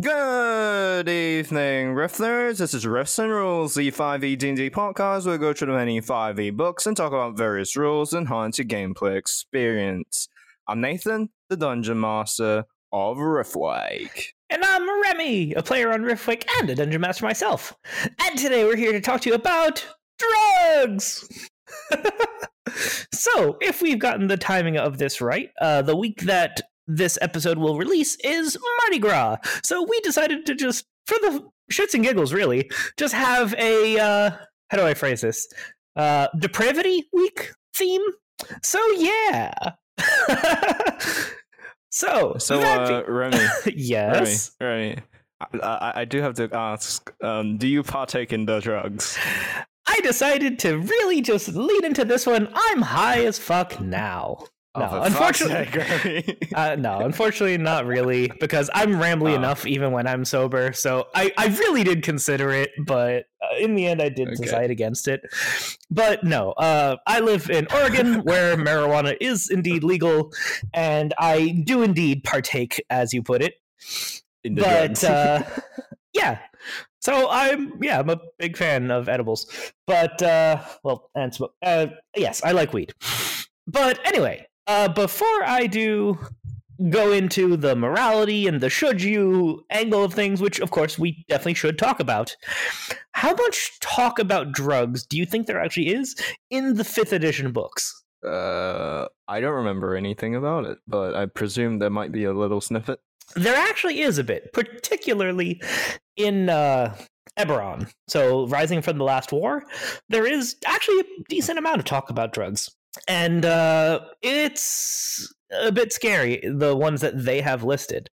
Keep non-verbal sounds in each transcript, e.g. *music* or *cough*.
Good evening, Rifflers. This is Riffs and Rules, the 5e D&D podcast where we go through the many 5e books and talk about various rules and enhance your gameplay experience. I'm Nathan, the Dungeon Master of Riftwake. And I'm Remy, a player on Riftwake and a dungeon master myself. And today we're here to talk to you about drugs. *laughs* so, if we've gotten the timing of this right, uh, the week that this episode will release is Mardi Gras. So we decided to just, for the shits and giggles, really, just have a uh, how do I phrase this? Uh, depravity week theme. So yeah. *laughs* so So, uh, be- Remy, *laughs* yes. Remy, Remy, I, I, do have to ask, um, do you partake in the drugs? I decided to really just lead into this one. I'm high as fuck now. No, for unfortunately, *laughs* *laughs* uh, no, unfortunately, not really, because I'm rambly Oh. enough even when I'm sober. So I, I really did consider it, but uh, in the end, I did Okay. decide against it. But no, uh, I live in Oregon *laughs* where marijuana is indeed legal, and I do indeed partake, as you put it. But uh, yeah, so I'm yeah, I'm a big fan of edibles. But uh, well, and smoke. Uh, yes, I like weed. But anyway, uh, before I do go into the morality and the should you angle of things, which of course we definitely should talk about, how much talk about drugs do you think there actually is in the fifth edition books? Uh, I don't remember anything about it, but I presume there might be a little snippet. There actually is a bit, particularly in uh, Eberron. So, Rising from the Last War, there is actually a decent amount of talk about drugs. And uh, it's a bit scary, the ones that they have listed.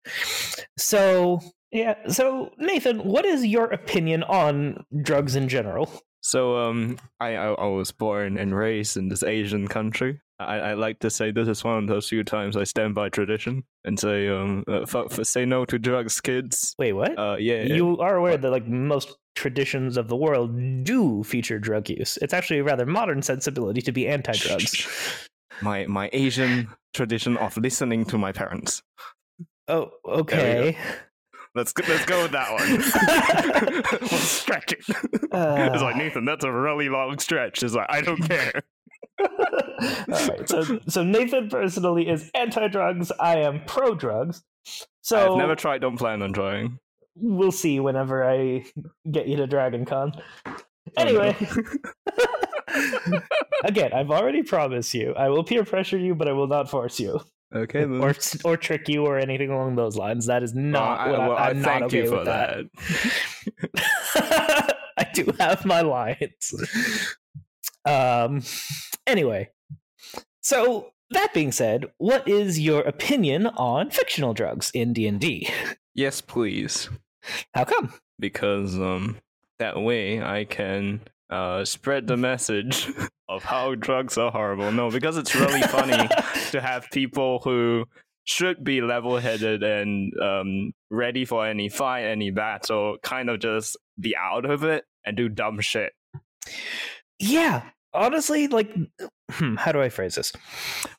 So, yeah. So, Nathan, what is your opinion on drugs in general? So, um, I, I I was born and raised in this Asian country. I, I like to say this is one of those few times I stand by tradition and say, um, uh, fuck, say no to drugs, kids. Wait, what? Uh, yeah, you are aware that like most traditions of the world do feature drug use. It's actually a rather modern sensibility to be anti-drugs. *laughs* my my Asian tradition of listening to my parents. Oh, okay. Let's go, let's go with that one. *laughs* Let's stretch it. it's like Uh, Nathan, that's a really long stretch. It's like I don't care. *laughs* All right. So, so Nathan personally is anti-drugs. I am pro-drugs. So I've never tried. Don't plan on trying. We'll see whenever I *laughs* get you to Dragon Con. Oh, Anyway, *laughs* again, I've already promised you. I will peer pressure you, but I will not force you Okay, then. or or trick you or anything along those lines. That is not Well, I, what I, well, I I'm thank not okay you for with that. that. *laughs* I do have my lines. Um. Anyway, so that being said, what is your opinion on fictional drugs in D and D? Yes, please. How come? because um that way I can uh spread the message *laughs* of how drugs are horrible. No, because it's really funny to *laughs* have people who should be level-headed and um ready for any fight, any battle, kind of just be out of it and do dumb shit. Yeah, honestly, like, hmm, how do I phrase this?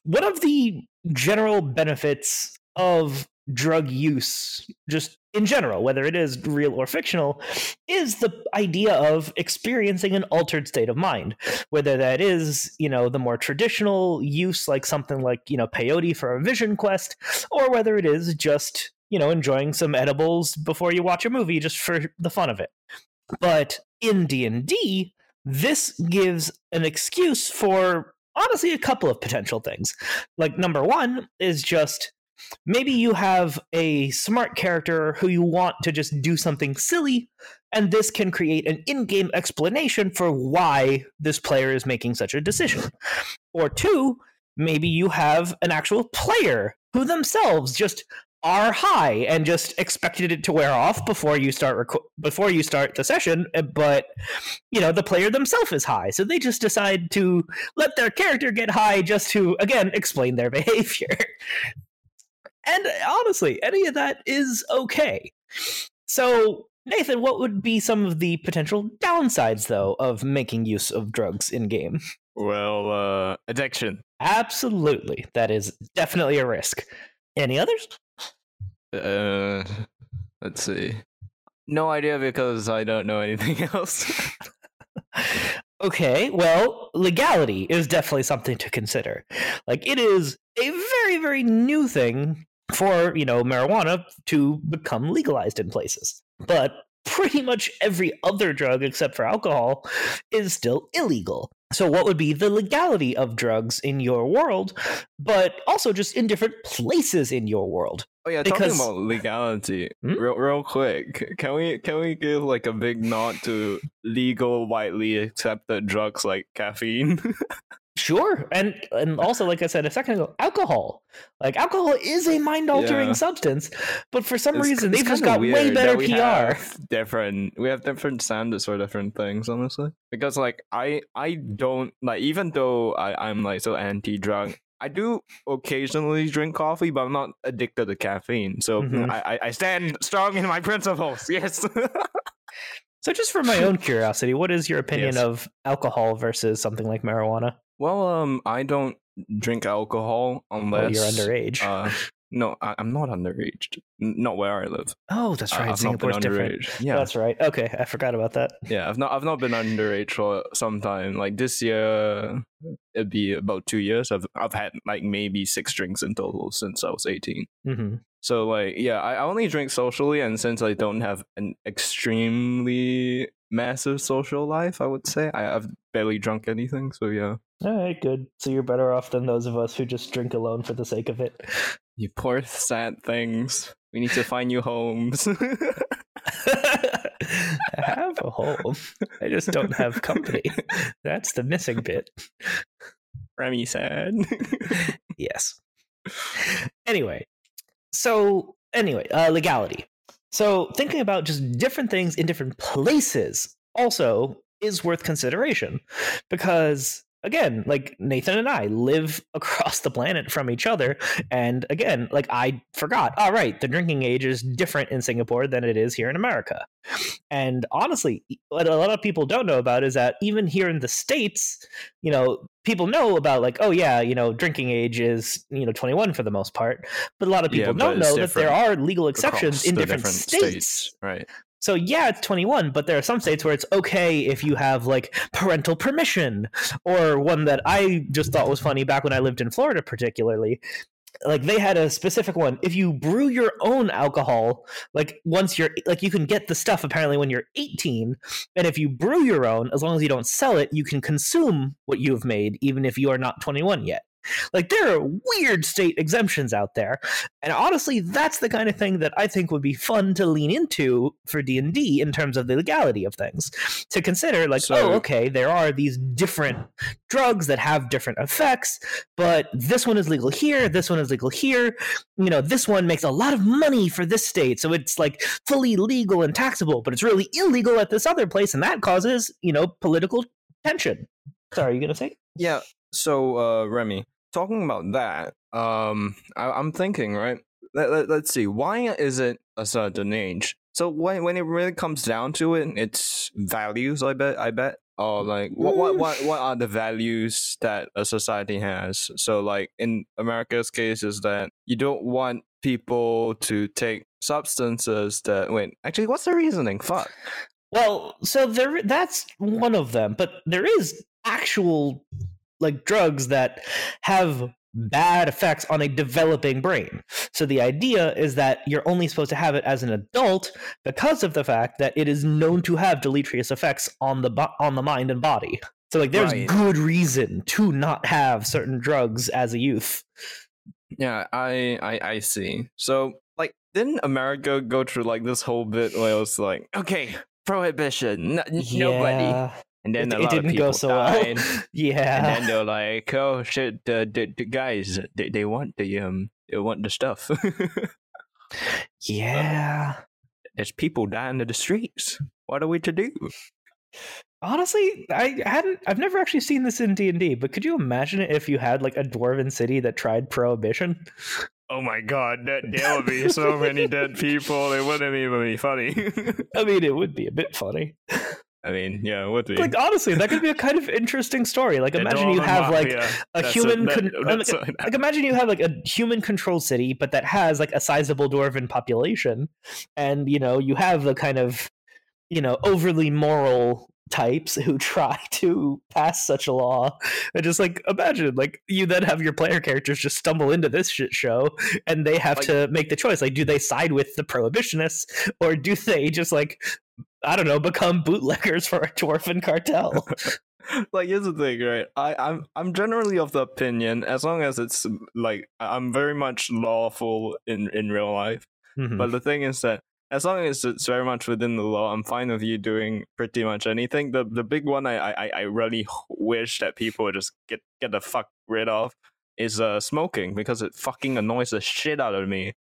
One of the general benefits of drug use, just in general, whether it is real or fictional, is the idea of experiencing an altered state of mind. Whether that is, you know, the more traditional use, like something like, you know, peyote for a vision quest, or whether it is just, you know, enjoying some edibles before you watch a movie just for the fun of it. But in D&D, this gives an excuse for honestly a couple of potential things. Like number 1 is just maybe you have a smart character who you want to just do something silly and this can create an in-game explanation for why this player is making such a decision. Or two, maybe you have an actual player who themselves just are high and just expected it to wear off before you start before you start the session uh, but you know the player themselves is high so they just decide to let their character get high just to again explain their *laughs* behavior and honestly any of that is okay so nathan what would be some of the potential downsides though of making use of drugs in game Well, uh, addiction. absolutely that is definitely a risk any others Uh, let's see. No idea because I don't know anything *laughs* else. okay, well, legality is definitely something to consider. Like, it is a very, very new thing for, you know, marijuana to become legalized in places. But pretty much every other drug except for alcohol is still illegal. So, what would be the legality of drugs in your world, but also just in different places in your world? oh yeah, Because- talking about legality, Hmm? real real quick. Can we can we give like a big nod to legal, widely accepted drugs like caffeine? *laughs* Sure, and and also, like I said a second ago, alcohol. Like alcohol is a mind-altering Yeah. substance, but for some It's- reason they've just got way better PR. different we have different standards for different things, honestly. Because like I I don't like even though I, I'm like so anti drug, I do occasionally drink coffee, but I'm not addicted to caffeine. So Mhm. I, I I stand strong in my principles. *laughs* Yes. So, just for my *laughs* own curiosity, what is your opinion Yes. of alcohol versus something like marijuana? Well, um, I don't drink alcohol Oh, unless you're underage. Uh, *laughs* no, I, I'm not underage. N- Not where I live. oh, that's right. I've not been Singapore's different. underage. Yeah, That's right. Okay, I forgot about that. Yeah, I've not I've not been underage for some time. Like this year, it'd be about two years. I've I've had like maybe six drinks in total since I was eighteen. hmm So like yeah, I I only drink socially, and since I don't have an extremely massive social life, I would say I, I've barely drunk anything. So yeah, All right, good. So you're better off than those of us who just drink alone for the sake of it. You poor sad things. We need to find new homes. *laughs* I have a home. I just don't have company. That's the missing bit. Remy sad. *laughs* Yes. Anyway, so anyway, uh, legality. So thinking about just different things in different places also is worth consideration because again, like Nathan and I live *laughs* across the planet from each other, and again, like I forgot. All right, the drinking age is different in Singapore than it is here in America. And honestly, what a lot of people don't know about is that even here in the states, you know, people know about like, oh yeah, you know, drinking age is you know 21 for the most part, but a lot of people but don't know that there are legal exceptions in the different, states. right? So yeah, it's 21, but there are some states where it's okay if you have like parental permission or one that I just thought was funny back when I lived in Florida particularly. Like they had a specific one. If you brew your own alcohol, like once you're like you can get the stuff apparently when you're 18, and if you brew your own, as long as you don't sell it, you can consume what you have made even if you are not 21 yet. Like there are weird state exemptions out there, and honestly, that's the kind of thing that I think would be fun to lean into for D and D in terms of the legality of things. To consider, like, So- oh, okay, there are these different drugs that have different effects, but this one is legal here, this one is legal here. You know, this one makes a lot of money for this state, so it's like fully legal and taxable, but it's really illegal at this other place, and that causes you know political tension. Sorry, are you gonna say? Yeah. So, uh, Remy, talking about that, um, I, I'm thinking, right? Let, let, let's see. Why is it a certain age? So when when it really comes down to it, it's values. I bet. I bet. Or like, what what what what are the values that a society has? So like in America's case, is that you don't want people to take substances that. Wait, actually, what's the reasoning? Fuck. Well, so there that's one of them, but there is actual like drugs that have bad effects on a developing brain. So the idea is that you're only supposed to have it as an adult because of the fact that it is known to have deleterious effects on the bo- on the mind and body. So like there's Right. good reason to not have certain drugs as a youth. Yeah, I, I I see. So like didn't America go through like this whole bit where it was like, okay, prohibition, n- nobody. Yeah. And then It- a it lot didn't of go people so well. died. *laughs* Yeah. And then they're like, oh shit, the, the, the guys, they, they want the um they want the stuff. *laughs* Yeah. There's people dying in the streets. What are we to do? Honestly, I hadn't. I've never actually seen this in D and D. But could you imagine it if you had like a dwarven city that tried prohibition? Oh my god, that, there would be so many dead people. It wouldn't even be funny. *laughs* I mean, it would be a bit funny. I mean, *laughs* yeah, would be. Like honestly, that could be a kind of interesting story. Like *laughs* The imagine you have like a That's human. that- con- like, a- like imagine you have like a human controlled city, but that has like a sizable dwarven population, and you know you have the kind of you know overly moral types who *laughs* try to pass such a law and just like imagine like you then have your player characters just stumble into this shit show and they have Like- to make the choice like do they side with the prohibitionists or do they just like i don't know become bootleggers for a dwarven cartel *laughs* like here's the thing, right? I, I'm I'm generally of the opinion as long as it's like I'm very much lawful in in real life. Mhm. But the thing is that as long as it's very much within the law, I'm fine with you doing pretty much anything. The the big one I I, I really wish that people would just get get the fuck rid of is uh smoking because it fucking annoys the shit out of me.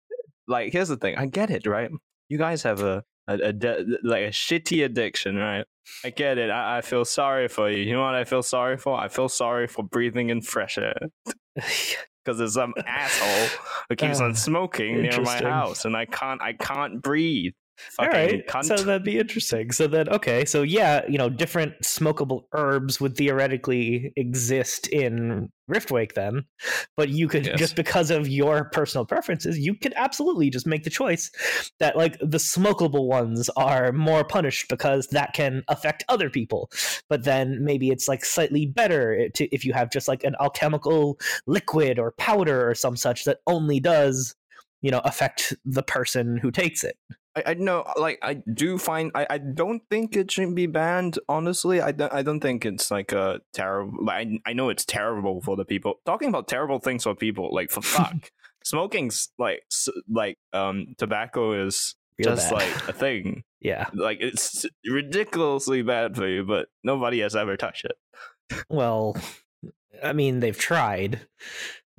Like here's the thing, I get it, right? You guys have a a, a de- like a shitty addiction, right? I get it. I, I feel sorry for you. You know what I feel sorry for? I feel sorry for breathing in fresh air *laughs* because there's some asshole who keeps Ah, on smoking near my house, and I can't. I can't breathe. All Fucking cunt. so that'd be interesting. So then, okay, so yeah, you know, different smokable herbs would theoretically exist in Riftwake then, but you could Yes. just because of your personal preferences, you could absolutely just make the choice that like the smokable ones are more punished because that can affect other people. But then maybe it's like slightly better to, if you have just like an alchemical liquid or powder or some such that only does you know affect the person who takes it. I, I know, like I do find I, I don't think it should be banned. Honestly, I don't I don't think it's like a terrible. I I know it's terrible for the people. Talking about terrible things for people, like for fuck, *laughs* smoking's like like um tobacco is Real just bad. like a thing. *laughs* Yeah. Like it's ridiculously bad for you, but nobody has ever touched it. Well, I mean, they've tried.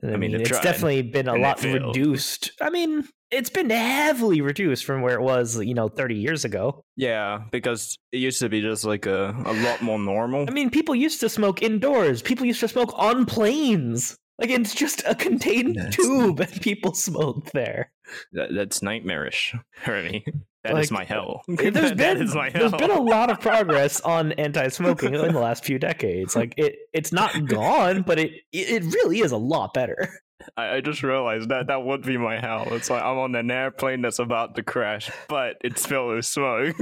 I, mean, mean, it's tried, definitely been a and lot reduced. I mean, it's been heavily reduced from where it was, you know, 30 years ago. Yeah, because it used to be just like a, a lot more normal. I mean, people used to smoke indoors. People used to smoke on planes. Like it's just a contained That's- tube, and people smoked there. That, that's nightmarish *laughs* me. That is Like, my hell. Uh, there's That- *laughs* that been is my there's hell. been a lot of progress *laughs* on anti-smoking in the last few decades. Like it, it's not gone, but it it really is a lot better. I, I just realized that that would be my hell. It's like I'm on an airplane that's about to crash, but it's filled with smoke.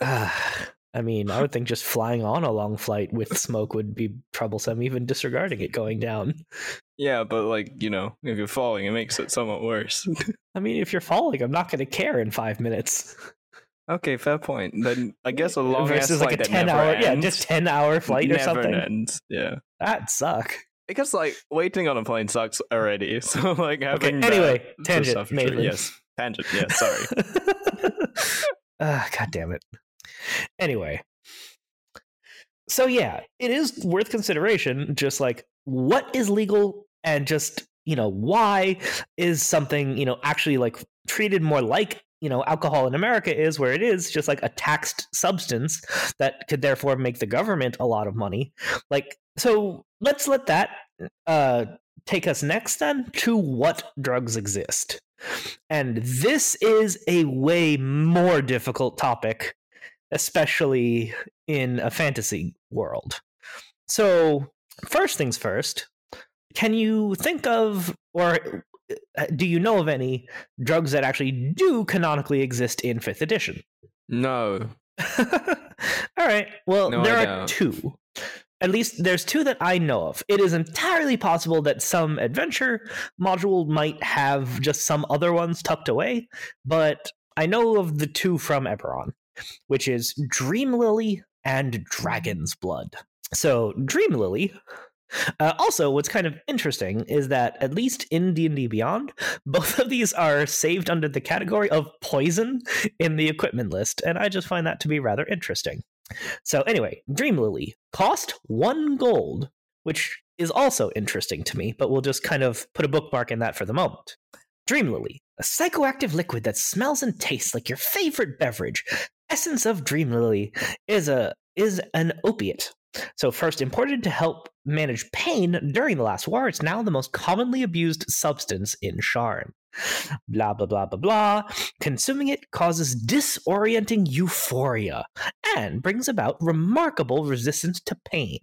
*laughs* *sighs* I mean, I would think just flying on a long flight with smoke would be troublesome, even disregarding it going down. yeah, but like you know, if you're falling, it makes it somewhat worse. *laughs* I mean, if you're falling, I'm not going to care in five minutes. okay, fair point. Then I guess a long Versus flight like a ten hour, yeah, just ten hour flight or something. ends. Yeah. That'd suck. Because like waiting on a plane sucks already. *laughs* So like having Okay. Anyway, tangent, Maitland. Yes, tangent. Yes, sorry. *laughs* Ah, God damn it. Anyway, so yeah, it is worth consideration. Just like what is legal, and just you know why is something you know actually like treated more like you know alcohol in America is, where it is just like a taxed substance that could therefore make the government a lot of money. Like, so let's let that uh take us next then to what drugs exist. And this is a way more difficult topic, especially in a fantasy world. So, first things first, can you think of or uh, do you know of any drugs that actually do canonically exist in 5th edition? No. *laughs* All right. Well, No, there are two. At least there's two that I know of. It is entirely possible that some adventure module might have just some other ones tucked away, but I know of the two from Eberron, which is Dream Lily and Dragon's Blood. So, Dream Lily. Uh, also, what's kind of interesting is that at least in D&D Beyond, *laughs* both of these are saved under the category of poison in the equipment list, and I just find that to be rather interesting. So anyway, Dream Lily cost one gold, which is also interesting to me, but we'll just kind of put a bookmark in that for the moment. Dream Lily. a psychoactive liquid that smells and tastes like your favorite beverage. Essence of Dream Lily is a is an opiate. So first imported to help manage pain during the last war, it's now the most commonly abused substance in Sharn. Blah blah blah blah blah. Consuming it causes disorienting euphoria and brings about remarkable resistance to pain.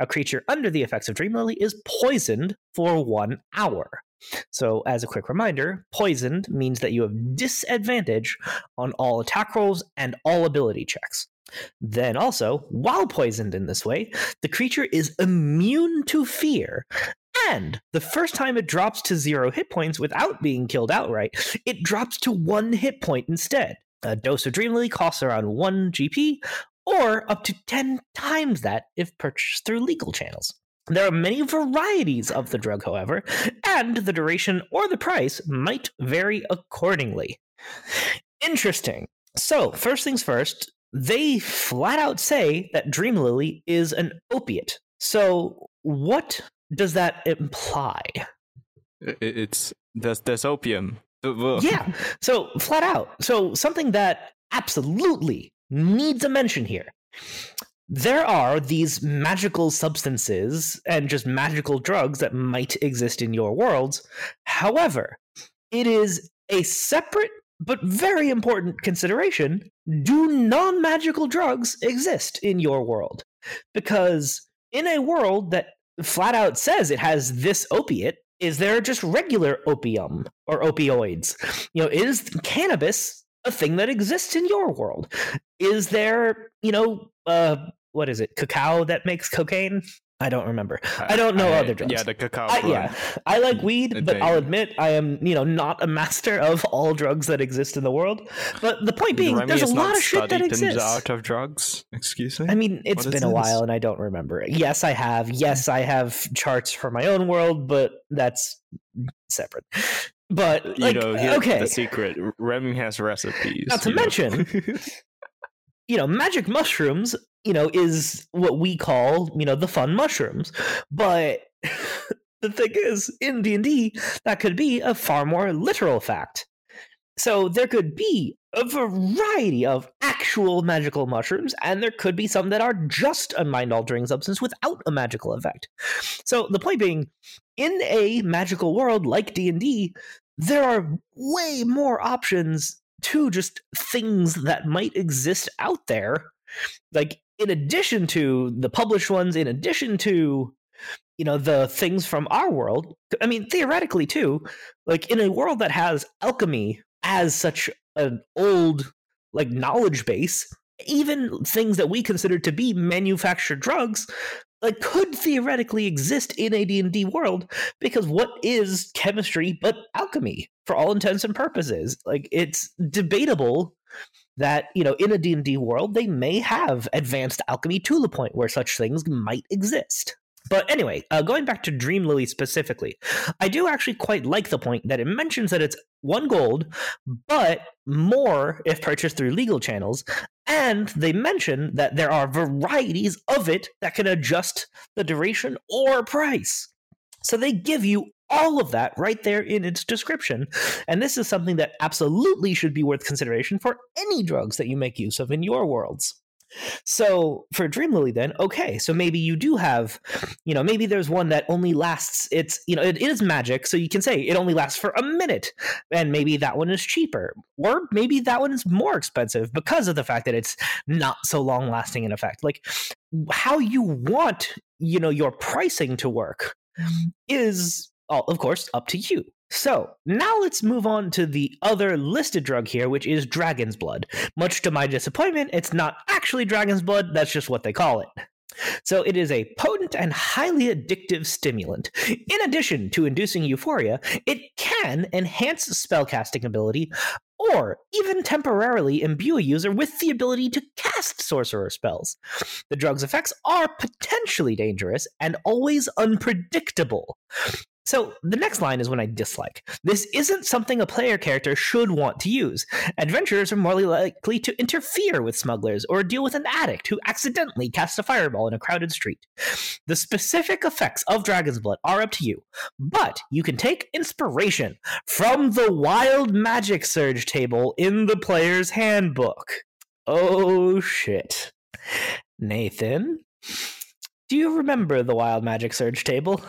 A creature under the effects of Dream Lily is poisoned for one hour. So, as a quick reminder, poisoned means that you have disadvantage on all attack rolls and all ability checks. Then, also, while poisoned in this way, the creature is immune to fear. And the first time it drops to zero hit points without being killed outright, it drops to one hit point instead. A dose of Dream Lily costs around 1 GP, or up to 10 times that if purchased through legal channels. There are many varieties of the drug, however, and the duration or the price might vary accordingly. Interesting. So, first things first, they flat out say that Dream Lily is an opiate. So, what does that imply? It's there's there's opium. yeah. So flat out. So something that absolutely needs a mention here. There are these magical substances and just magical drugs that might exist in your worlds. However, it is a separate but very important consideration. Do non magical drugs exist in your world? Because in a world that flat out says it has this opiate, is there just regular opium or opioids? You know, is cannabis a thing that exists in your world? Is there, you know, uh, what is it, cacao that makes cocaine? I don't remember. I don't know I, other drugs. Yeah, the cacao. I, yeah, I like weed, but They- I'll admit I am, you know, not a master of all drugs that exist in the world. But the point being, there's a lot of shit that studied in the exists. art of drugs. Excuse me. I mean, it's What been a this? while and I don't remember. Yes, I have. Yes, I have charts for my own world, but that's separate. But you like, know, here's okay, the secret. Remy has recipes. Not to mention- *laughs* you know, magic mushrooms, you know, is what we call, you know, the fun mushrooms. But *laughs* the thing is, in D&D, that could be a far more literal fact. So there could be a variety of actual magical mushrooms, and there could be some that are just a mind-altering substance without a magical effect. So the point being, in a magical world like D&D, there are way more options to just things that might exist out there like in addition to the published ones in addition to you know the things from our world i mean theoretically too like in a world that has alchemy as such an old like knowledge base even things that we consider to be manufactured drugs like could theoretically exist in a D&D world because what is chemistry but alchemy for all intents and purposes? Like it's debatable that you know in a D&D world they may have advanced alchemy to the point where such things might exist but anyway, uh, going back to Dream Lily specifically, I do actually quite like the point that it mentions that it's one gold, but more if purchased through legal channels. And they mention that there are varieties of it that can adjust the duration or price. So they give you all of that right there in its description. And this is something that absolutely should be worth consideration for any drugs that you make use of in your worlds. So for Dream Lily, then, okay, so maybe you do have, you know, maybe there's one that only lasts, it's, you know, it is magic, so you can say it only lasts for a minute, and maybe that one is cheaper. Or maybe that one is more expensive because of the fact that it's not so long lasting in effect. Like how you want, you know, your pricing to work is, oh, of course, up to you. So now let's move on to the other listed drug here, which is Dragon's Blood. Much to my disappointment, it's not actually Dragon's Blood, that's just what they call it. So it is a potent and highly addictive stimulant. In addition to inducing euphoria, it can enhance spellcasting ability or even temporarily imbue a user with the ability to cast sorcerer spells. The drug's effects are potentially dangerous and always unpredictable. So the next line is one I dislike. This isn't something a player character should want to use. Adventurers are more likely to interfere with smugglers or deal with an addict who accidentally casts a fireball in a crowded street. The specific effects of Dragon's Blood are up to you, but you can take inspiration from the Wild Magic Surge table in the player's handbook. Oh shit. Nathan, do you remember the Wild Magic Surge table?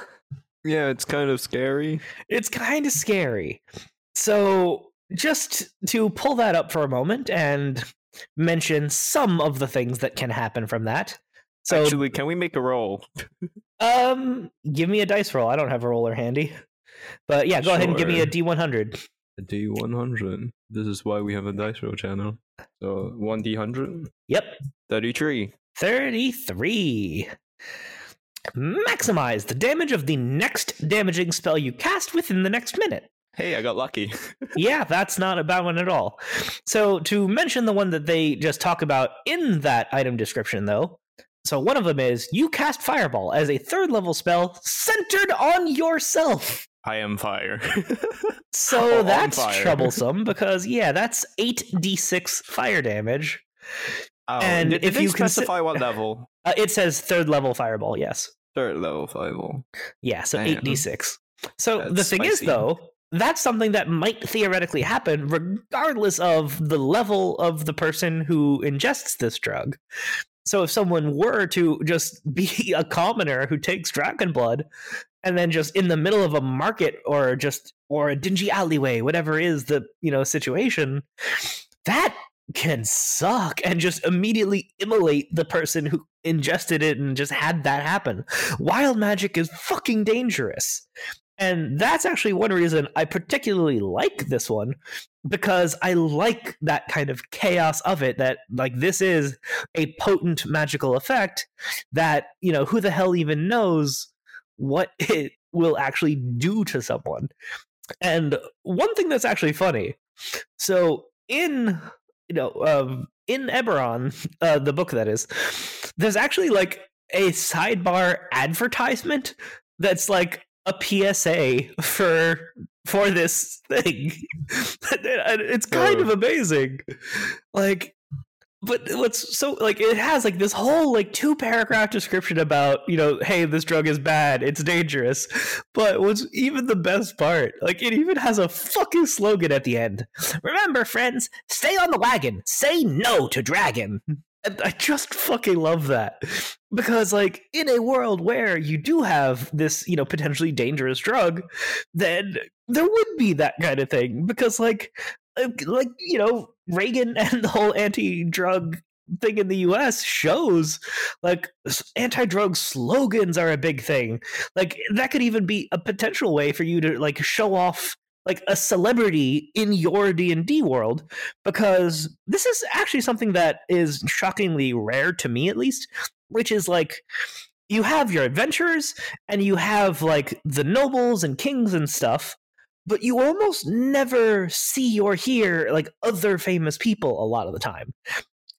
Yeah, it's kind of scary. It's kind of scary. So, just to pull that up for a moment and mention some of the things that can happen from that. So, Actually, can we make a roll? *laughs* um, give me a dice roll. I don't have a roller handy, but yeah, go ahead and give me a Sure. D one hundred. A D100. This is why we have a dice roll channel. So, 1D100? Yep, 33. thirty three. Maximize the damage of the next damaging spell you cast within the next minute. Hey, I got lucky. *laughs* yeah, that's not a bad one at all. So, to mention the one that they just talk about in that item description, though, so one of them is you cast Fireball as a third level spell centered on yourself. I am fire. *laughs* *laughs* So oh, On that's fire. troublesome because, yeah, that's 8d6 fire damage. Oh, And did, if did you consi- specify what level? Uh, it says third level Fireball, yes. Third level fireball. Yeah, so Damn. 8d6. So the That's thing is, though, that's something that might theoretically happen regardless of the level of the person who ingests this drug. So if someone were to just *laughs* be a commoner who takes dragon blood and then just in the middle of a market or just or a dingy alleyway, whatever is the, you know, situation, that can suck and just immediately immolate the person who ingested it and just had that happen. Wild magic is fucking dangerous. And that's actually one reason I particularly like this one because I like that kind of chaos of it that like this is a potent magical effect that, you know, who the hell even knows what *laughs* it will actually do to someone. And one thing that's actually funny. So in you know, um, in Eberron, *laughs* uh, the book that is, there's actually like a sidebar advertisement that's like a PSA for for this thing. *laughs* It's kind Oh. of amazing. Like but what's so like it has like this whole like two paragraph description about you know hey this drug is bad it's dangerous. But what's even the best part like it even has a fucking slogan at the end. Remember friends stay on the wagon say no to dragon. And I just fucking love that. Because, like, in a world where you do have this, you know, potentially dangerous drug, then there would be that kind of thing. Because, like, like, like, you know, Reagan *laughs* and the whole anti-drug thing in the U.S. shows like anti-drug slogans are a big thing. Like that could even be a potential way for you to like show off like a celebrity in your D&D world because this is actually something that is shockingly rare to me at least which is like you have your adventurers and you have like the nobles and kings and stuff but you almost never see or hear like other famous people a lot of the time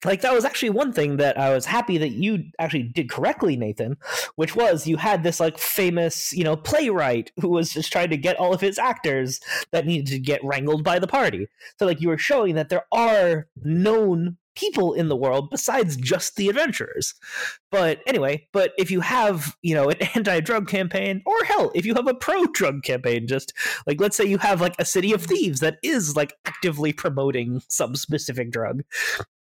like that was actually one thing that I was happy that you actually did correctly, Nathan, which was you had this like famous, you know, playwright who was just trying to get all of his actors that needed to get wrangled by the party. So like you were showing that there are known people in the world besides just the adventurers. But anyway, but if you have, you know, an *laughs* anti-drug campaign or hell, if you have a pro-drug campaign, just like let's say you have like a city of thieves that is like actively promoting some specific drug,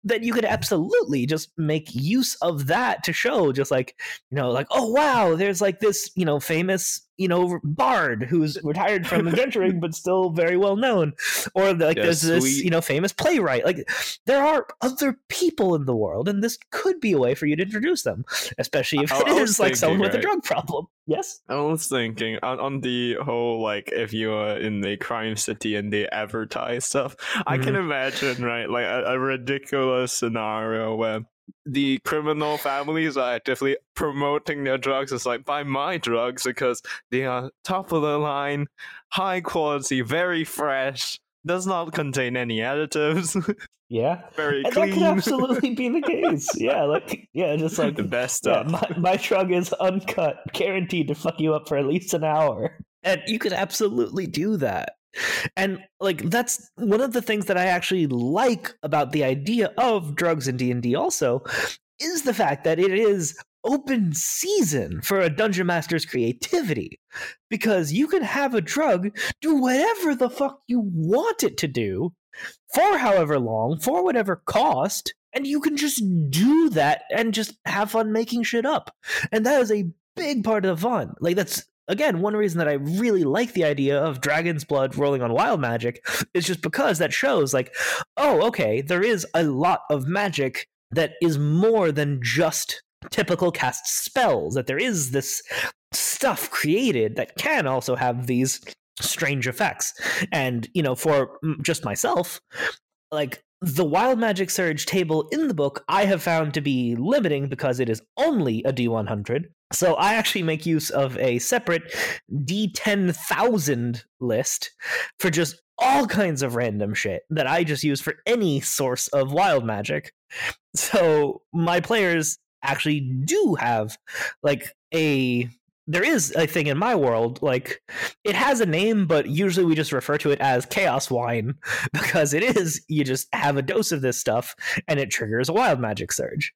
then you could absolutely just make use of that to show just like, you know, like, oh wow, there's like this, you know, famous you know, bard who's retired from adventuring *laughs* but still very well known, or like Yeah, there's this you know famous playwright. Like there are other people in the world, and this could be a way for you to introduce them, especially if I- it I was is like someone thinking, with a drug problem. Yes. I was thinking on, on the whole like if you are in a crime city and they advertise stuff, I can mm-hmm. imagine right like a, a ridiculous scenario where the criminal families are actively promoting their drugs. It's like buy my drugs because they are top of the line, high quality, very fresh, does not contain any additives, *laughs* Yeah. very And that could clean. absolutely be the case. *laughs* Yeah, like yeah, just like the best yeah, stuff. my, my drug is uncut, guaranteed to fuck you up for at least an hour. and you could absolutely do that. And like that's one of the things that I actually like about the idea of drugs in D&D also is the fact that it is open season for a dungeon master's creativity. Because you can have a drug do whatever the fuck you want it to do for however long for whatever cost and you can just do that and just have fun making shit up. And that is a big part of the fun. Like that's again one reason that i really like the idea of dragon's blood rolling on wild magic *laughs* is just because that shows like oh okay there is a lot of magic that is more than just typical cast spells that there is this stuff created that can also have these strange effects. And you know for just myself like the wild magic surge table in the book i have found to be limiting because it is only a d100 so i actually make use of a separate d10000 list for just all kinds of random shit that i just use for any source of wild magic. So my players actually do have like a there is a thing in my world like it has a name but usually we just refer to it as chaos wine *laughs* because it is you just have a dose of this stuff and it triggers a wild magic surge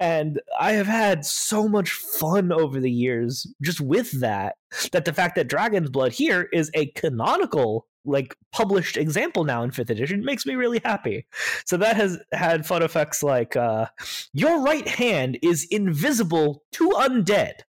and i have had so much fun over the years just with that that the fact that dragon's blood here is a canonical like published example now in fifth edition makes me really happy. So that has had fun effects like uh, your right hand is invisible to undead.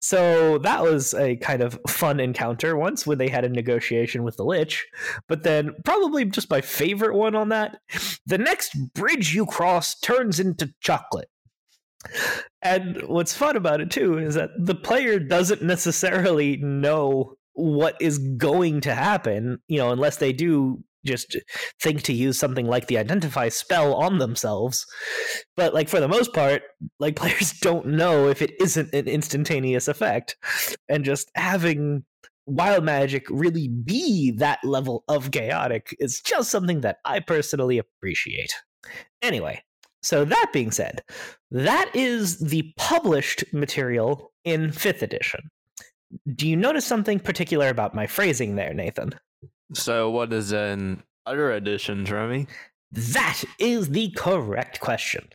So that was a kind of fun encounter once when they had a negotiation with the Lich. But then, probably just my favorite one on that the next bridge you cross turns into chocolate. And what's fun about it too is that the player doesn't necessarily know what is going to happen, you know, unless they do just think to use something like the identify spell on themselves. But like for the most part like *laughs* players don't know if it isn't an instantaneous effect. And just having wild magic really be that level of chaotic is just something that i personally appreciate. Anyway so that being said that is the published material in 5th edition. Do you notice something particular about my phrasing there nathan so, what is in other editions, Remy? That is the correct question.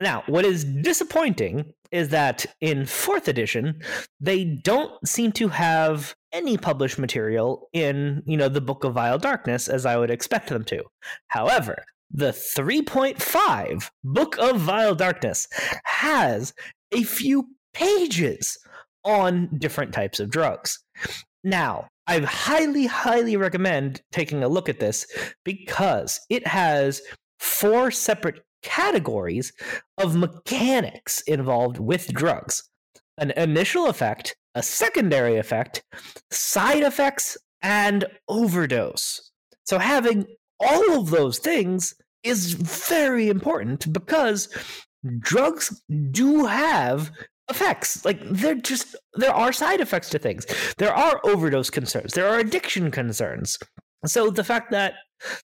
Now, what is disappointing is that in fourth edition, they don't seem to have any published material in, you know, the Book of Vile Darkness as I would expect them to. However, the 3.5 Book of Vile Darkness has a few pages on different types of drugs. Now, I highly, highly recommend taking a look at this because it has four separate categories of mechanics involved with drugs an initial effect, a secondary effect, side effects, and overdose. So, having all of those things is very important because drugs do have effects. Like they're just there are side effects to things. There are overdose concerns. There are addiction concerns. So the fact that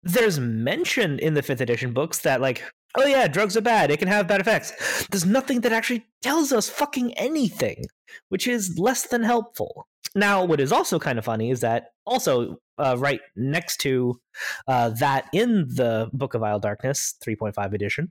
there's mention in the fifth edition books that like oh yeah drugs are bad it can have bad effects there's nothing that actually tells us fucking anything which is less than helpful. Now what is also kind of funny is that also uh, right next to uh, that in the book of vile darkness 3.5 edition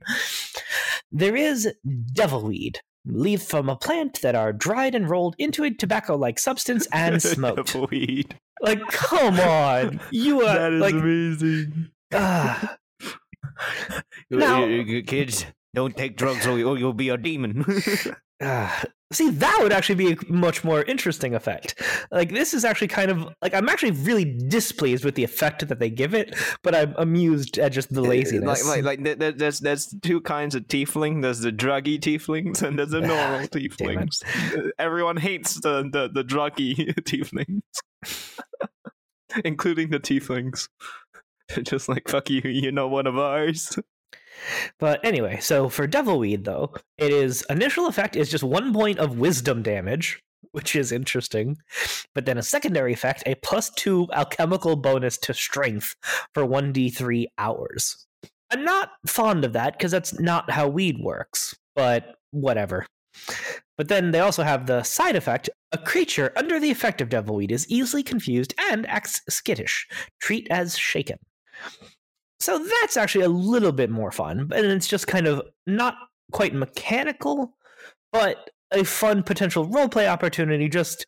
there is devilweed leaves from a plant that are dried and rolled into a tobacco-like substance *laughs* and smoked. Weed. like, come on, you are That is like, amazing. ah. *laughs* Now- kids, don't take drugs or you'll, you'll be a demon. *laughs* Ah, see, that would actually be a much more interesting effect. Like, this is actually kind of like I'm actually really displeased with the effect that they give it, but I'm amused at just the eh, laziness. Like, like, like there- there- there's there's two kinds of tiefling. There's the druggy tieflings and there's the *laughs* normal tieflings. Uh, everyone hates the the, the druggy *laughs* tieflings, *laughs* including the tieflings. They're Just like fuck you, you're not one of ours. But anyway, so for Devilweed though, it is initial effect is just one point of wisdom damage, which is interesting. But then a secondary effect, a plus two alchemical bonus to strength for 1d3 hours. I'm not fond of that because that's not how weed works, but whatever. But then they also have the side effect a creature under the effect of Devilweed is easily confused and acts skittish. Treat as shaken. So that's actually a little bit more fun, and it's just kind of not quite mechanical, but a fun potential roleplay opportunity. Just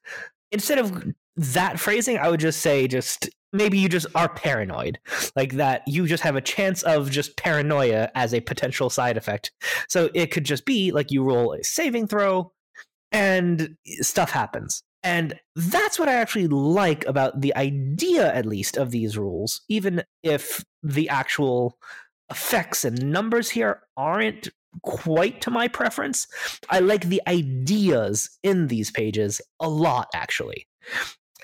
instead of that phrasing, I would just say just maybe you just are paranoid, like that. You just have a chance of just paranoia as a potential side effect. So it could just be like you roll a saving throw, and stuff happens. And that's what I actually like about the idea, at least, of these rules, even if the actual effects and numbers here aren't quite to my preference. I like the ideas in these pages a lot, actually.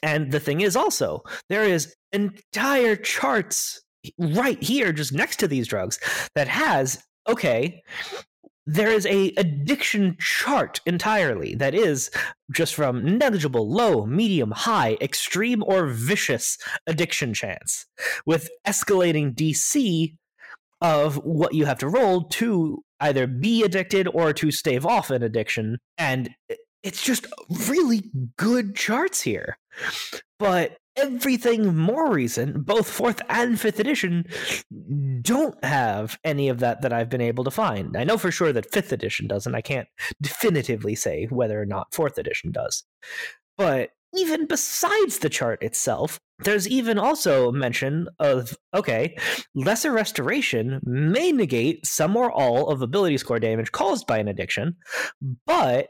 And the thing is also, there is entire charts right here, just next to these drugs, that has, okay, there is a addiction chart entirely that is just from negligible, low, medium, high, extreme, or vicious addiction chance, with escalating DC of what you have to roll to either be addicted or to stave off an addiction. And it's just really good charts here. But everything more recent, both fourth and fifth edition, don't have any of that that I've been able to find. I know for sure that fifth edition doesn't. I can't definitively say whether or not fourth edition does. But even besides the chart itself, there's even also mention of okay, lesser restoration may negate some or all of ability score damage caused by an addiction, but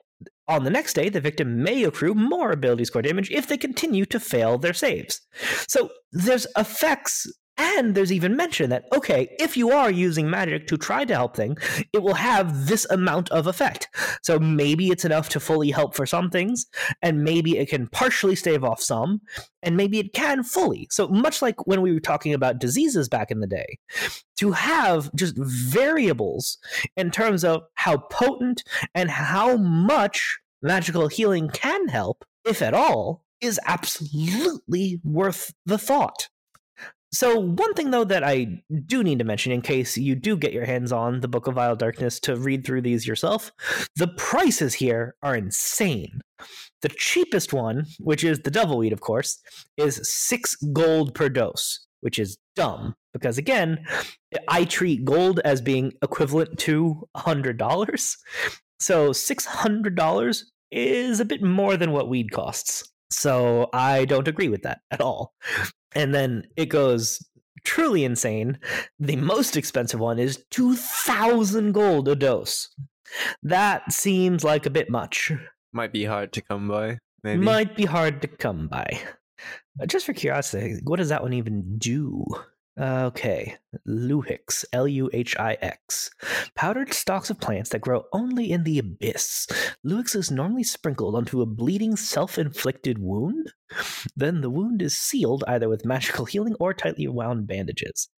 on the next day, the victim may accrue more ability score damage if they continue to fail their saves. So there's effects, and there's even mention that, okay, if you are using magic to try to help things, it will have this amount of effect. So maybe it's enough to fully help for some things, and maybe it can partially stave off some, and maybe it can fully. So much like when we were talking about diseases back in the day, to have just variables in terms of how potent and how much magical healing can help, if at all, is absolutely worth the thought. So, one thing though that I do need to mention in case you do get your hands on the Book of Vile Darkness to read through these yourself, the prices here are insane. The cheapest one, which is the Devilweed, of course, is six gold per dose, which is dumb because again, I treat gold as being equivalent to $100. So $600 is a bit more than what weed costs. So I don't agree with that at all. And then it goes truly insane. The most expensive one is 2000 gold a dose. That seems like a bit much. Might be hard to come by. Maybe. Might be hard to come by. Just for curiosity, what does that one even do? Okay, Luhix, L U H I X. Powdered stalks of plants that grow only in the abyss. Luhix is normally sprinkled onto a bleeding self inflicted wound. Then the wound is sealed either with magical healing or tightly wound bandages.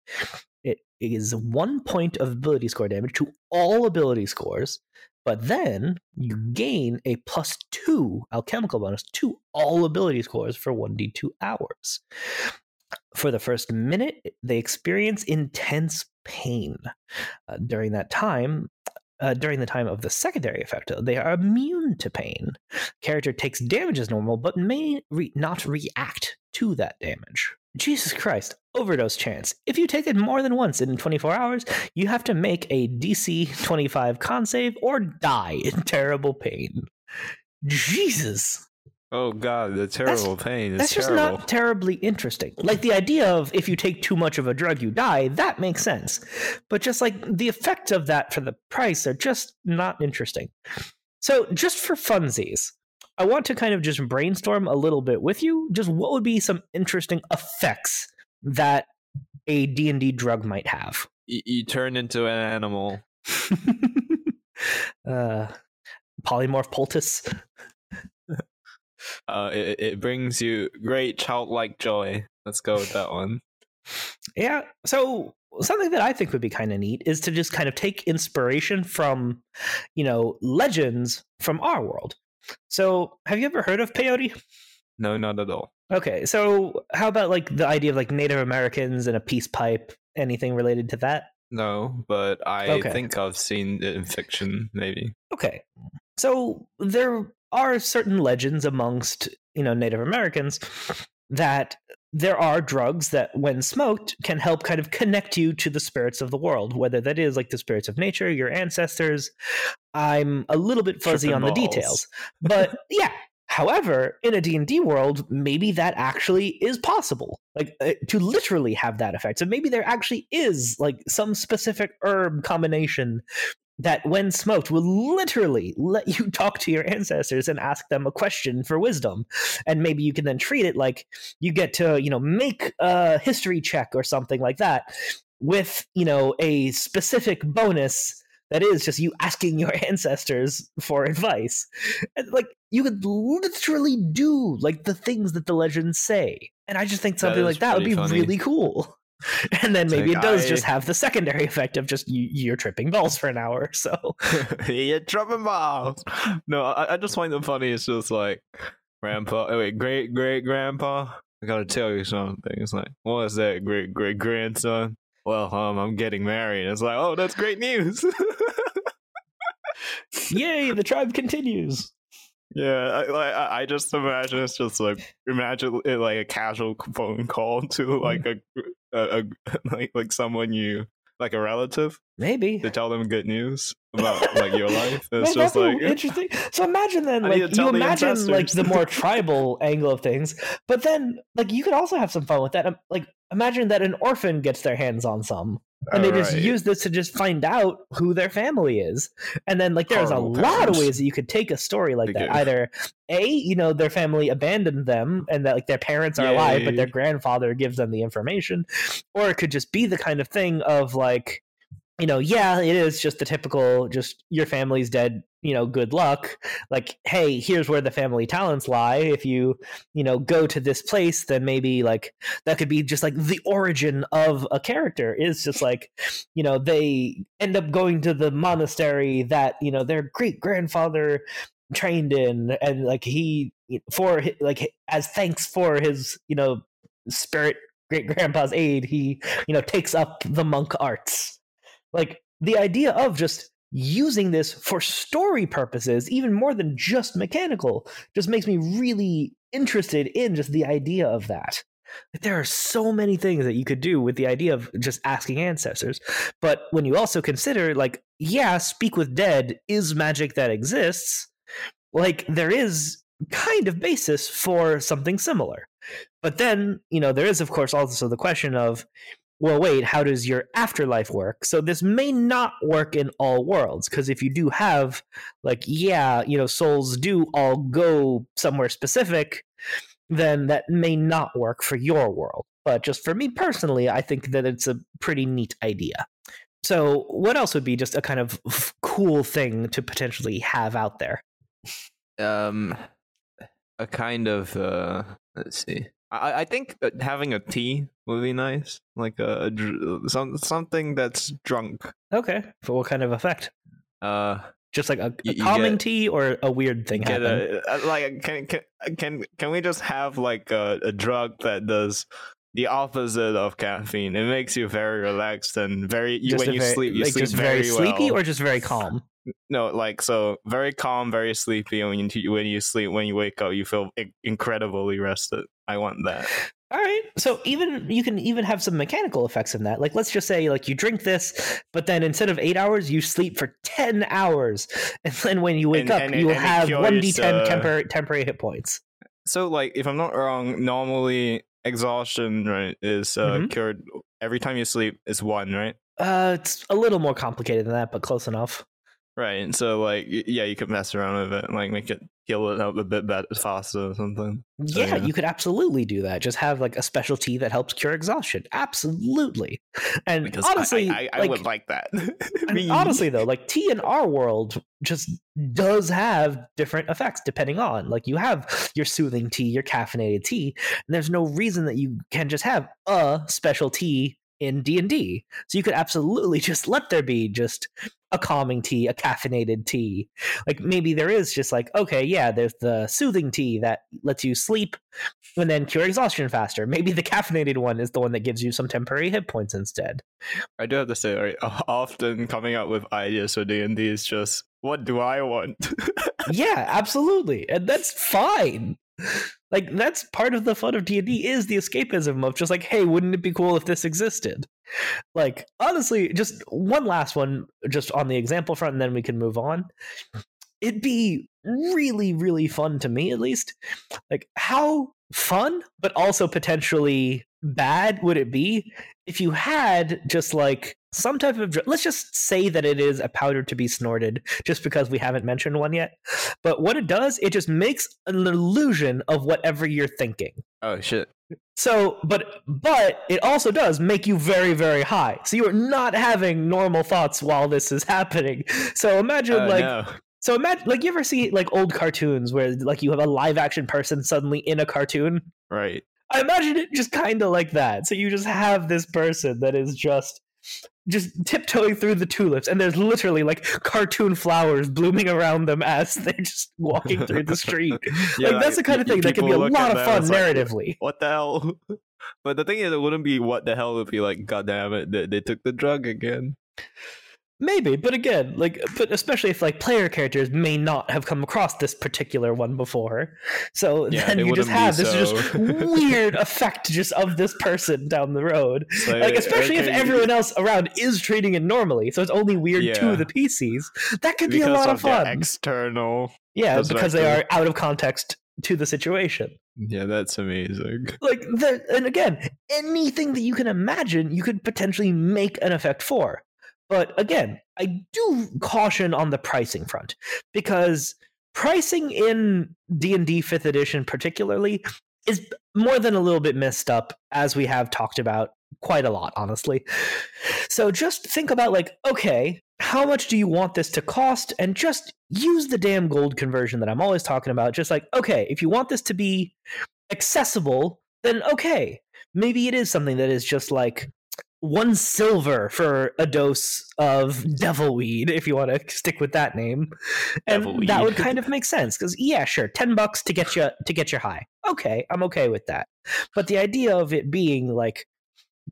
It is one point of ability score damage to all ability scores, but then you gain a plus two alchemical bonus to all ability scores for 1d2 hours. For the first minute, they experience intense pain. Uh, during that time, uh, during the time of the secondary effect, they are immune to pain. Character takes damage as normal, but may re- not react to that damage. Jesus Christ, overdose chance. If you take it more than once in 24 hours, you have to make a DC 25 con save or die in terrible pain. Jesus. Oh god, the terrible pain is That's just not terribly interesting. Like the idea of if you take too much of a drug, you die, that makes sense. But just like the effects of that for the price are just not interesting. So, just for funsies, I want to kind of just brainstorm a little bit with you. Just what would be some interesting effects that a D&D drug might have? you, you turn into an animal. *laughs* uh, polymorph poultice. Uh, it, it brings you great childlike joy. Let's go with that one. *laughs* Yeah. So something that I think would be kind of neat is to just kind of take inspiration from, you know, legends from our world. So have you ever heard of peyote? No, not at all. Okay. So how about like the idea of like Native Americans and a peace pipe? Anything related to that? No, but I Okay. think I've seen it in fiction, maybe. Okay. So there are certain legends amongst, you know, Native Americans that there are drugs that when smoked can help kind of connect you to the spirits of the world, whether that is like the spirits of nature, your ancestors. I'm a little bit fuzzy Tripping on the details. But *laughs* yeah, However, in a D&D world, maybe that actually is possible. Like uh, to literally have that effect. So maybe there actually is like some specific herb combination that when smoked will literally let you *laughs* talk to your ancestors and ask them a question for wisdom. And maybe you can then treat it like you get to you know make a history check or something like that with you know a specific bonus that is just you asking your *laughs* ancestors for advice. And like you could literally do like the things that the legends say. And i just think something like that would be funny. really cool *laughs* and then maybe like, it does I- just have the secondary effect of just you, you're tripping balls for an hour or *laughs* so *laughs* You're dropping balls. No, I, I just find it funny. It's just like grandpa. Oh wait, great great grandpa. I gotta tell you something. It's like, what is that, great great grandson? Well, um, I'm getting married. It's like, oh, that's great news. yay the tribe continues yeah, I, I I just imagine it's just like imagine it like a casual phone call to mm-hmm. like a, a, a *laughs* like like someone you like a relative maybe to tell them good news about like your *laughs* life. It's Man, just like interesting. So imagine then, like you the imagine like the more *laughs* tribal angle of things, but then like you could also have some fun with that. Um, Like imagine that an orphan gets their hands on some, and they just use this to just find out who their family is, and then like there's Horrible a lot of ways that you could take a story like that. Either a, you know, their family abandoned them, and that like their parents are alive, but their grandfather gives them the information, or it could just be the kind of thing of like you know, yeah, it is just the typical, just your family's dead, you know, good luck. Like, hey, here's where the family talents lie. If you, you know, go to this place, then maybe like that could be just like the origin of a character is just like, you know, they end up going to the monastery that, you know, their great grandfather trained in and like he for like as thanks for his you know spirit great grandpa's aid he you know takes up the monk arts like the idea of just using this for story purposes even more than just mechanical just makes me really interested in just the idea of that. Like, there are so many things that you could do with the idea of just asking ancestors but when you also consider like yeah speak with dead is magic that exists like there is kind of basis for something similar. But then you know there is of course also the question of well wait how does your afterlife work? So this may not work in all worlds because if you do have like yeah you know souls do all go somewhere specific then that may not work for your world. But just for me personally i think that it's a pretty neat idea. So what else would be just a kind of cool thing to potentially have out there? Um a kind of uh let's see i i think having a tea would be nice like a, a some something that's drunk okay for what kind of effect uh just like a, a calming get- tea or a weird thing get happen a, uh, like can can can can we just have like a, a drug that does the opposite of caffeine. It makes you very relaxed and very. Just when you very- sleep, you like sleep just very, sleepy well. or just very calm. No, like so very calm, very sleepy. And when you when you sleep, when you wake up, you feel in- incredibly rested. I want that. All right. So even you can even have some mechanical effects in that. Like let's just say like you drink this, but then instead of eight hours, you sleep for ten hours, *laughs* and then when you wake And- up, and- you will have one d ten uh, temporary temporary hit points. So, like, if I'm not wrong, normally exhaustion right is uh, Mhm. cured every time you sleep. Is one right? Uh, it's a little more complicated than that, but close enough. Right. And so, like, yeah, you could mess around with it and like make it heal it up a bit better, faster or something. So, yeah, yeah. you could absolutely do that. Just have like a specialty that helps cure exhaustion. Absolutely. *laughs* And Because honestly, I, I, I would like that. *laughs* And Me. honestly though like tea in our world just does have different effects depending on like you have your soothing tea your caffeinated tea and there's no reason that you can just have a special tea in d&d so you could absolutely *laughs* just let there be just a calming tea a caffeinated tea. Like maybe there is just like okay yeah there's the soothing tea that lets you sleep and then cure exhaustion faster. Maybe the caffeinated one is the one that gives you some temporary hit points instead. I do have to say, right, *laughs* often coming up with ideas for D and D is just, what do I want? *laughs* yeah absolutely. And that's fine *laughs* like that's part of the fun of d&d is the escapism of just like hey wouldn't it be cool if this existed? Like honestly just one last one just on the example front and then we can move on. It'd be really really fun to me at least like how fun but also potentially bad would it be if you had just like some type of let's just say that it is a powder to be snorted just because we haven't mentioned one yet but what it does it just makes an illusion of whatever you're thinking oh shit! so but but it also does make you very very high so you are not having normal thoughts while this is happening so imagine Oh, like no. so imagine like you ever see like old cartoons where like you have a live action person suddenly in a cartoon right. I imagine it just kind of like that. So you just have this person that is just just tiptoeing through the tulips, and there's literally like cartoon flowers blooming around them as *laughs* they're just walking through the street. *laughs* Yeah, like that's the kind of thing that can be a lot of fun like, narratively. *laughs* What the hell? But the thing is, it wouldn't be what the hell. if be like, God damn it, they, they took the drug again. Maybe, but again, like, but especially if like player characters may not have come across this particular one before, so Yeah, then you just have this so- just *laughs* weird effect just of this person down the road. It's like especially if everyone else around is treating it normally so it's only weird Yeah. to the pcs that could be a lot of of fun external. yeah because they are out of context to the situation Yeah, that's amazing. like the and again anything that you can imagine you could potentially make an effect for but again i do caution on the pricing front because pricing in d&d 5th edition particularly is more than a little bit messed up as we have talked about quite a lot honestly. So just think about like okay how much do you want this to cost? And just use the damn gold conversion that i'm always talking about. Just like okay if you want this to be accessible, then okay, maybe it is something that is just like one silver for a dose of devil weed, if you want to stick with that name, and that would kind of *laughs* make sense. Because yeah, sure, ten bucks to get you to get you high. Okay, I'm okay with that. But the idea of it being like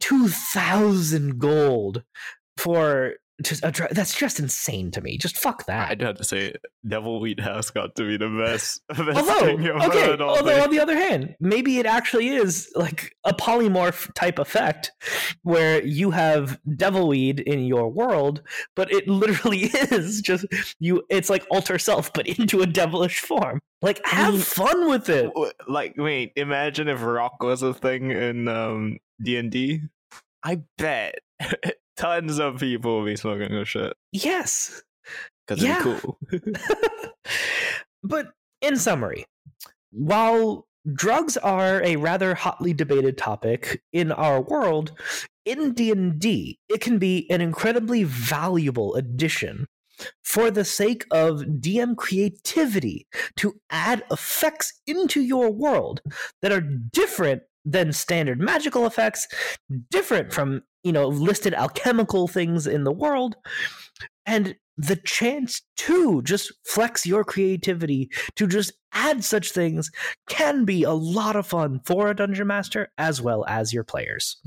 two thousand gold for just a dr- that's just insane to me. Just fuck that. I do have to say, Devil Weed has got to be the best. *laughs* best although thing I've okay heard all although day. on the other hand maybe it actually is like a polymorph type effect where you have devilweed in your world but it literally *laughs* is just you it's like alter self but into a devilish form like have fun with it W- like wait imagine if rock was a thing in um d&d i bet *laughs* tons of people would be smoking this shit. Yes. Because Yeah. it's cool. *laughs* But in summary, while drugs are a rather hotly debated topic in our world, in D&D, it can be an incredibly valuable addition for the sake of DM creativity to add effects into your world that are different than standard magical effects, different from, you know, listed alchemical things in the world, and the chance to just flex your creativity to just add such things can be a lot of fun for a dungeon master as well as your players.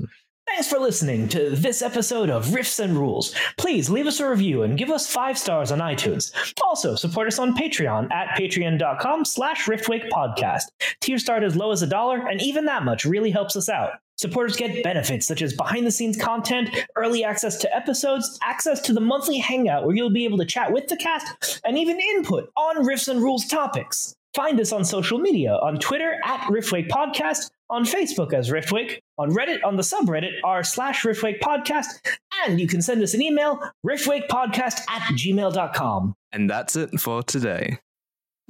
Thanks for listening to this episode of Riffs and Rules. Please leave us a review and give us five stars on iTunes. Also, support us on Patreon at patreon.com slash riftwake Tier start as low as a dollar, and even that much really helps us out. Supporters get benefits such as behind the scenes content, early access to episodes, access to the monthly hangout where you'll be able to chat with the cast, and even input on Riffs and Rules topics. Find us on social media on Twitter at Riftwake Podcast, on Facebook as Riftwake, on Reddit on the subreddit r slash Riftwake Podcast, and you can send us an email, riftwakepodcast at gmail.com. And that's it for today.